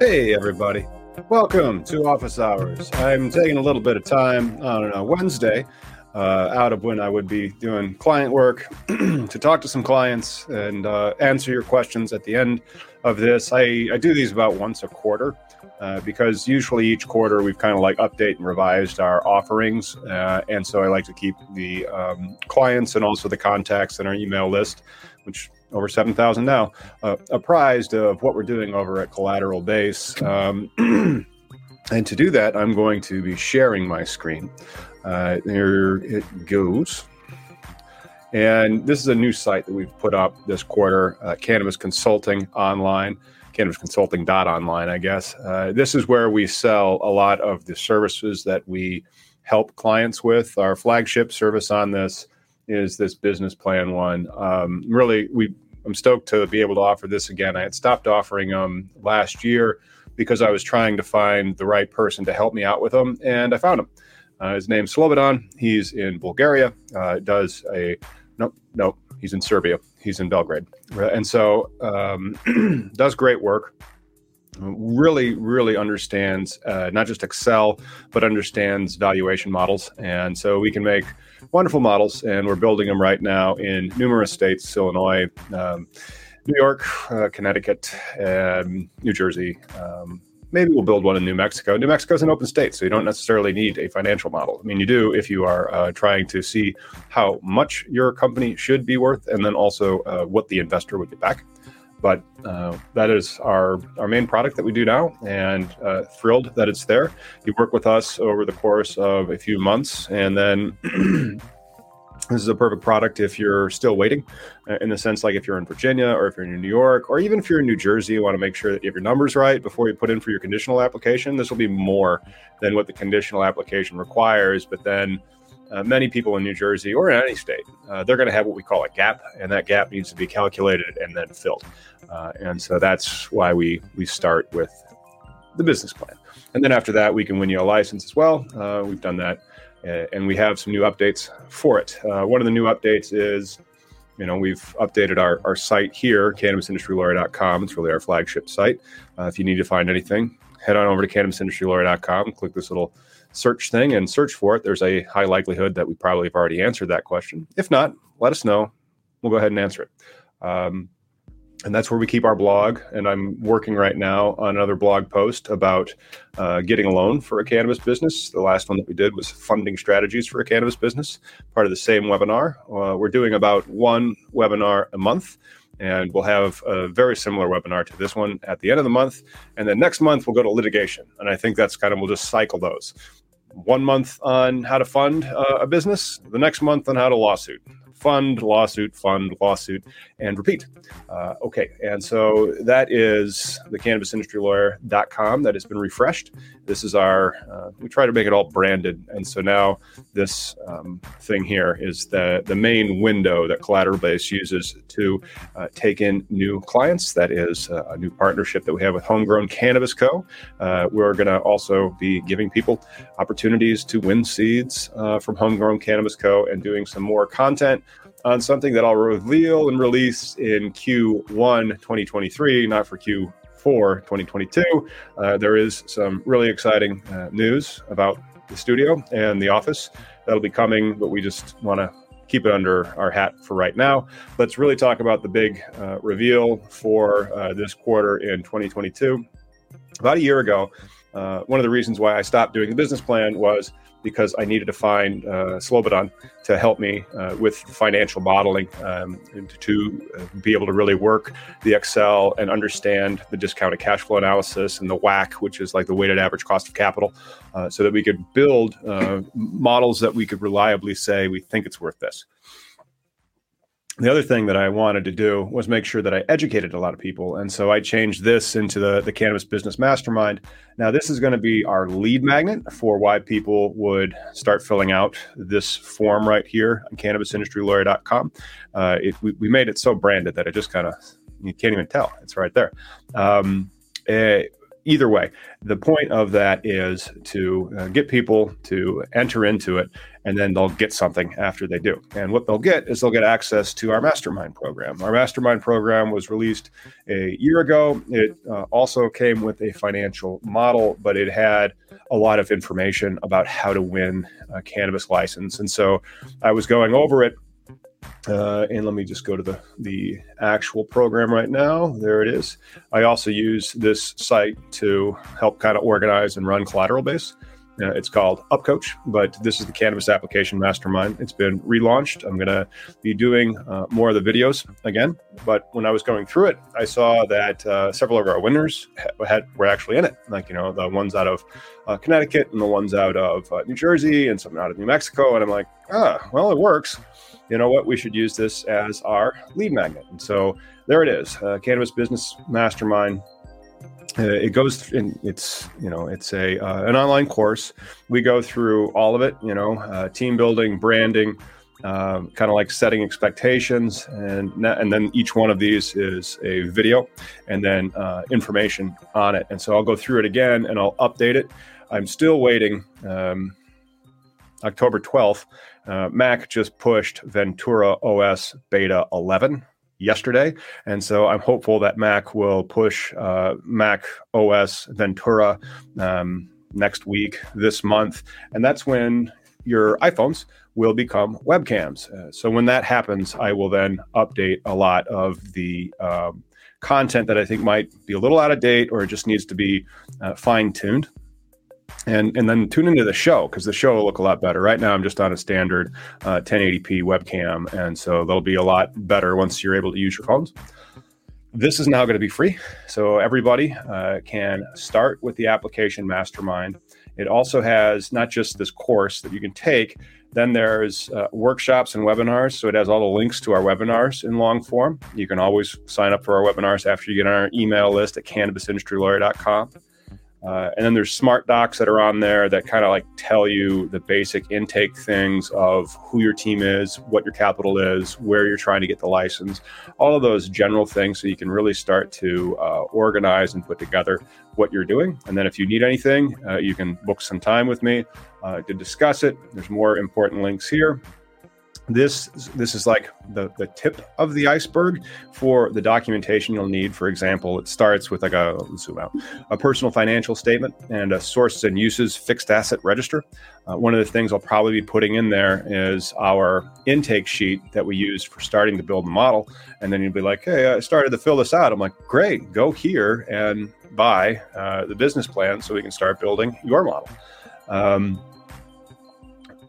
Hey, everybody. Welcome to Office Hours. I'm taking a little bit of time on a Wednesday uh, out of when I would be doing client work to talk to some clients and uh, answer your questions at the end of this. I, I do these about once a quarter. Uh, because usually each quarter we've kind of like update and revised our offerings. Uh, and so I like to keep the um, clients and also the contacts in our email list, which over 7,000 now, uh, apprised of what we're doing over at Collateral Base. Um, and to do that, I'm going to be sharing my screen. Uh, there it goes. And this is a new site that we've put up this quarter, uh, Cannabis Consulting Online cannabisconsulting.online, I guess. Uh, this is where we sell a lot of the services that we help clients with. Our flagship service on this is this business plan one. Um, really, we I'm stoked to be able to offer this again. I had stopped offering them last year because I was trying to find the right person to help me out with them, and I found him. Uh, his name's Slobodan. He's in Bulgaria. Uh, does a nope, nope. He's in Serbia. He's in Belgrade, and so um, does great work. Really, really understands uh, not just Excel, but understands valuation models, and so we can make wonderful models. And we're building them right now in numerous states: Illinois, um, New York, uh, Connecticut, New Jersey, um, maybe we'll build one in New Mexico. New Mexico is an open state, so you don't necessarily need a financial model. I mean, you do if you are uh, trying to see how much your company should be worth, and then also uh, what the investor would get back. But uh, that is our our main product that we do now, and uh, thrilled that it's there. You work with us over the course of a few months, and then this is a perfect product if you're still waiting uh, in the sense like if you're in virginia or if you're in new york or even if you're in new jersey you want to make sure that you have your numbers right before you put in for your conditional application. This will be more than what the conditional application requires but then uh, many people in new jersey or in any state uh, they're going to have what we call a gap and that gap needs to be calculated and then filled. Uh, and so that's why we we start with the business plan. And then after that we can win you a license as well. Uh, we've done that and we have some new updates for it. Uh, one of the new updates is, you know, we've updated our, our site here, cannabisindustrylawyer.com. It's really our flagship site. Uh, if you need to find anything, head on over to cannabisindustrylawyer.com, click this little search thing and search for it. There's a high likelihood that we probably have already answered that question. If not, let us know. We'll go ahead and answer it. Um, and that's where we keep our blog. And I'm working right now on another blog post about uh, getting a loan for a cannabis business. The last one that we did was funding strategies for a cannabis business, part of the same webinar. Uh, we're doing about one webinar a month. And we'll have a very similar webinar to this one at the end of the month. And then next month, we'll go to litigation. And I think that's kind of, we'll just cycle those. One month on how to fund uh, a business, the next month on how to lawsuit fund, lawsuit, fund, lawsuit, and repeat. Uh, okay, and so that is the cannabisindustrylawyer.com that has been refreshed. This is our, uh, we try to make it all branded. And so now this um, thing here is the, the main window that Collateral Base uses to uh, take in new clients. That is uh, a new partnership that we have with Homegrown Cannabis Co. Uh, we're going to also be giving people opportunities to win seeds uh, from Homegrown Cannabis Co. and doing some more content on something that I'll reveal and release in Q1 2023, not for Q4 2022. Uh, there is some really exciting uh, news about the studio and the office that'll be coming, but we just want to keep it under our hat for right now. Let's really talk about the big uh, reveal for uh, this quarter in 2022. About a year ago, uh, one of the reasons why I stopped doing the business plan was because I needed to find uh, Slobodan to help me uh, with financial modeling um, to uh, be able to really work the Excel and understand the discounted cash flow analysis and the WACC, which is like the weighted average cost of capital, uh, so that we could build uh, models that we could reliably say we think it's worth this the other thing that I wanted to do was make sure that I educated a lot of people. And so I changed this into the, the Cannabis Business Mastermind. Now, this is going to be our lead magnet for why people would start filling out this form right here on cannabisindustrylawyer.com. Uh, it, we, we, made it so branded that it just kind of, you can't even tell. It's right there. Um, it, eh, either way, the point of that is to uh, get people to enter into it, and then they'll get something after they do. And what they'll get is they'll get access to our mastermind program. Our mastermind program was released a year ago. It uh, also came with a financial model, but it had a lot of information about how to win a cannabis license. And so I was going over it uh, and let me just go to the, the actual program right now. There it is. I also use this site to help kind of organize and run collateral base. Uh, it's called UpCoach, but this is the Cannabis Application Mastermind. It's been relaunched. I'm going to be doing uh, more of the videos again. But when I was going through it, I saw that uh, several of our winners had, were actually in it. Like, you know, the ones out of uh, Connecticut and the ones out of uh, New Jersey and some out of New Mexico. And I'm like, ah, well, it works you know what, we should use this as our lead magnet. And so there it is, uh, Cannabis Business Mastermind. Uh, it goes in it's you know it's a uh, an online course we go through all of it you know uh, team building branding um, kind of like setting expectations and and then each one of these is a video and then uh, information on it and so i'll go through it again and i'll update it i'm still waiting um, october 12th uh, Mac just pushed Ventura OS Beta 11 yesterday. And so I'm hopeful that Mac will push uh, Mac OS Ventura um, next week, this month. And that's when your iPhones will become webcams. Uh, so when that happens, I will then update a lot of the um, content that I think might be a little out of date or just needs to be uh, fine tuned and and then tune into the show because the show will look a lot better. Right now, I'm just on a standard uh, 1080p webcam, and so they'll be a lot better once you're able to use your phones. This is now going to be free, so everybody uh, can start with the application Mastermind. It also has not just this course that you can take. Then there's uh, workshops and webinars. So it has all the links to our webinars in long form. You can always sign up for our webinars after you get on our email list at cannabisindustrylawyer.com. Uh, and then there's smart docs that are on there that kind of like tell you the basic intake things of who your team is, what your capital is, where you're trying to get the license, all of those general things so you can really start to uh, organize and put together what you're doing. And then if you need anything, uh, you can book some time with me uh, to discuss it. There's more important links here this this is like the the tip of the iceberg for the documentation you'll need. For example it starts with like a zoom out a personal financial statement and a sources and uses fixed asset register. Uh, one of the things i'll probably be putting in there is our intake sheet that we used for starting to build the model. And then you'll be like hey i started to fill this out. I'm like great go here and buy uh, the business plan so we can start building your model. Um,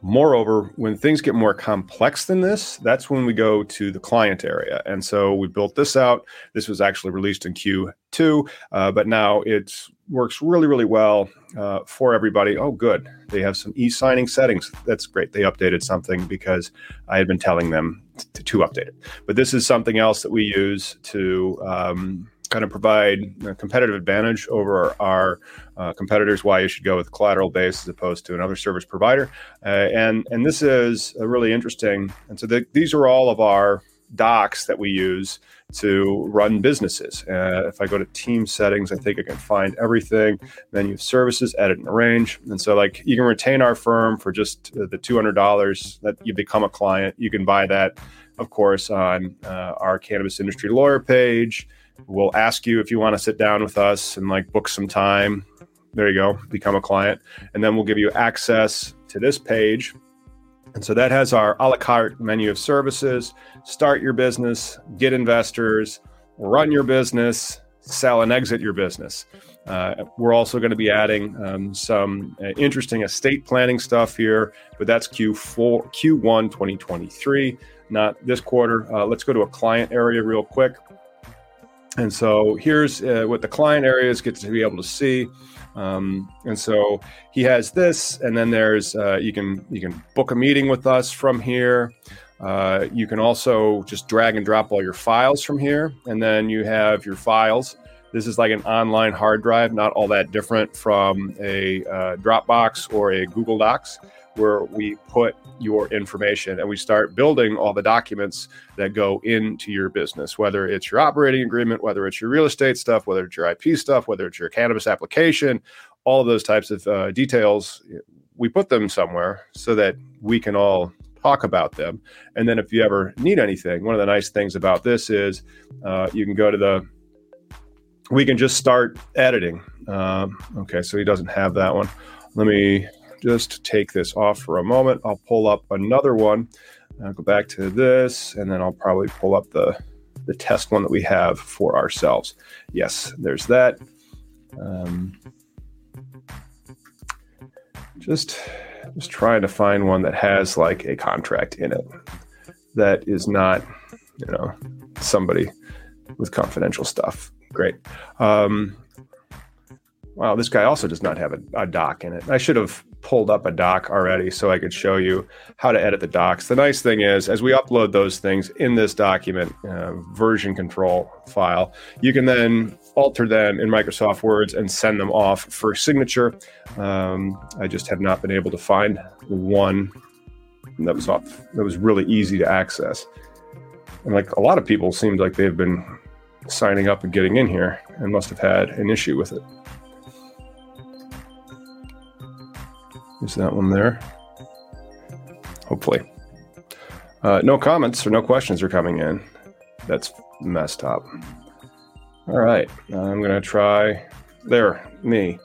Moreover, when things get more complex than this, that's when we go to the client area. And so we built this out. This was actually released in Q2, uh, but now it works really, really well uh, for everybody. Oh, good. They have some e signing settings. That's great. They updated something because I had been telling them to, to update it. But this is something else that we use to. Um, kind of provide a competitive advantage over our uh, competitors why you should go with collateral base as opposed to another service provider. Uh, and and this is a really interesting and so the, these are all of our docs that we use to run businesses. Uh, if i go to team settings i think i can find everything. Menu services edit and arrange. And so like you can retain our firm for just the $200 that you become a client. You can buy that of course on uh, our cannabis industry lawyer page We'll ask you if you want to sit down with us and like book some time. There you go, become a client. And then we'll give you access to this page. And so that has our a la carte menu of services start your business, get investors, run your business, sell and exit your business. Uh, we're also going to be adding um, some uh, interesting estate planning stuff here, but that's Q4, Q1 2023, not this quarter. Uh, let's go to a client area real quick. And so here's uh, what the client areas get to be able to see. Um, and so he has this, and then there's uh, you can you can book a meeting with us from here. Uh, you can also just drag and drop all your files from here, and then you have your files. This is like an online hard drive, not all that different from a uh, Dropbox or a Google Docs where we put your information and we start building all the documents that go into your business, whether it's your operating agreement, whether it's your real estate stuff, whether it's your IP stuff, whether it's your cannabis application, all of those types of uh, details. We put them somewhere so that we can all talk about them. And then if you ever need anything, one of the nice things about this is uh, you can go to the, we can just start editing. Um, okay, so he doesn't have that one. Let me just take this off for a moment. I'll pull up another one. I'll go back to this, and then I'll probably pull up the, the test one that we have for ourselves. Yes, there's that. Um, just just trying to find one that has like a contract in it that is not, you know, somebody with confidential stuff. Great. Um, wow, this guy also does not have a, a doc in it. I should have pulled up a doc already so I could show you how to edit the docs. The nice thing is, as we upload those things in this document uh, version control file, you can then alter them in Microsoft Words and send them off for signature. Um, I just have not been able to find one that was off that was really easy to access. And like a lot of people seemed like they've been signing up and getting in here and must have had an issue with it. Is that one there? Hopefully. Uh, no comments or no questions are coming in. That's messed up. All right. I'm going to try. There, me.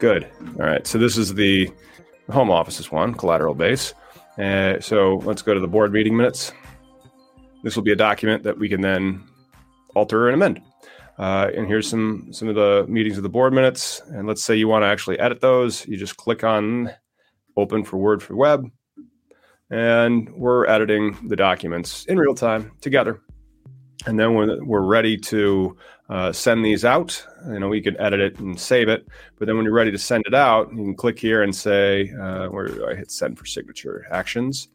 Good. All right. So this is the home office's one, collateral base. Uh, so let's go to the board meeting minutes. This will be a document that we can then alter and amend. Uh, and here's some some of the meetings of the board minutes. And let's say you want to actually edit those. You just click on open for Word for Web, and we're editing the documents in real time together. And then when we're ready to uh, send these out, you know, we can edit it and save it. But then when you're ready to send it out, you can click here and say, uh, where do I hit send for signature actions,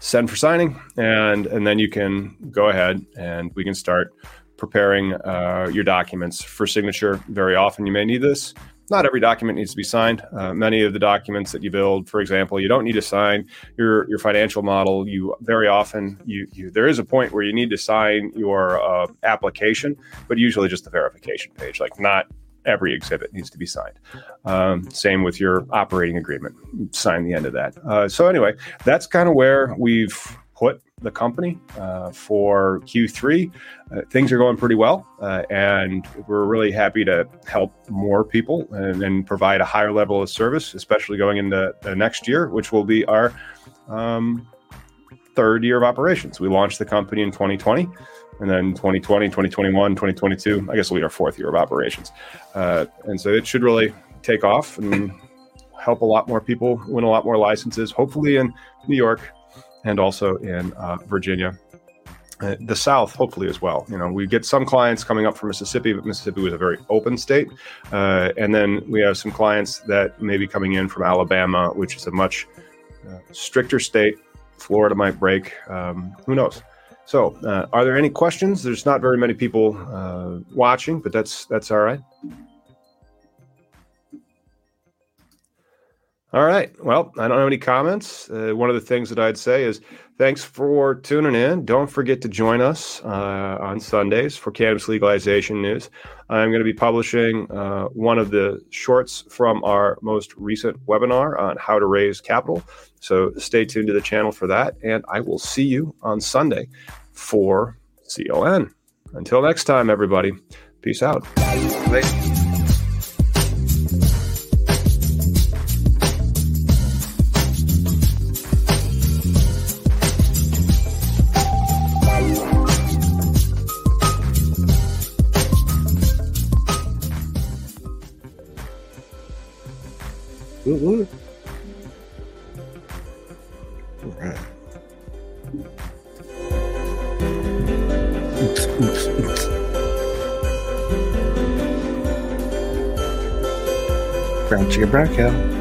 send for signing, and and then you can go ahead and we can start preparing uh, your documents for signature. Very often you may need this. Not every document needs to be signed. Uh, many of the documents that you build, for example, you don't need to sign your your financial model. You very often you, you there is a point where you need to sign your uh, application, but usually just the verification page. Like not every exhibit needs to be signed. Um, same with your operating agreement. Sign the end of that. Uh, so anyway, that's kind of where we've put the company uh, for Q3. Uh, things are going pretty well, uh, and we're really happy to help more people and, and, provide a higher level of service, especially going into the next year, which will be our um, third year of operations. We launched the company in 2020. And then 2020, 2021, 2022, I guess will be our fourth year of operations. Uh, and so it should really take off and help a lot more people win a lot more licenses, hopefully in New York and also in uh, Virginia. Uh, the South, hopefully, as well. You know, we get some clients coming up from Mississippi, but Mississippi was a very open state. Uh, and then we have some clients that may be coming in from Alabama, which is a much stricter state. Florida might break. Um, who knows? So, uh, are there any questions? There's not very many people uh, watching, but that's that's all right. All right. Well, I don't have any comments. Uh, one of the things that I'd say is thanks for tuning in. Don't forget to join us uh, on Sundays for cannabis legalization news. I'm going to be publishing uh, one of the shorts from our most recent webinar on how to raise capital. So stay tuned to the channel for that. And I will see you on Sunday for CLN. Until next time, everybody, peace out. All right. Oops, oops, oops. Brown chicken, brown cow.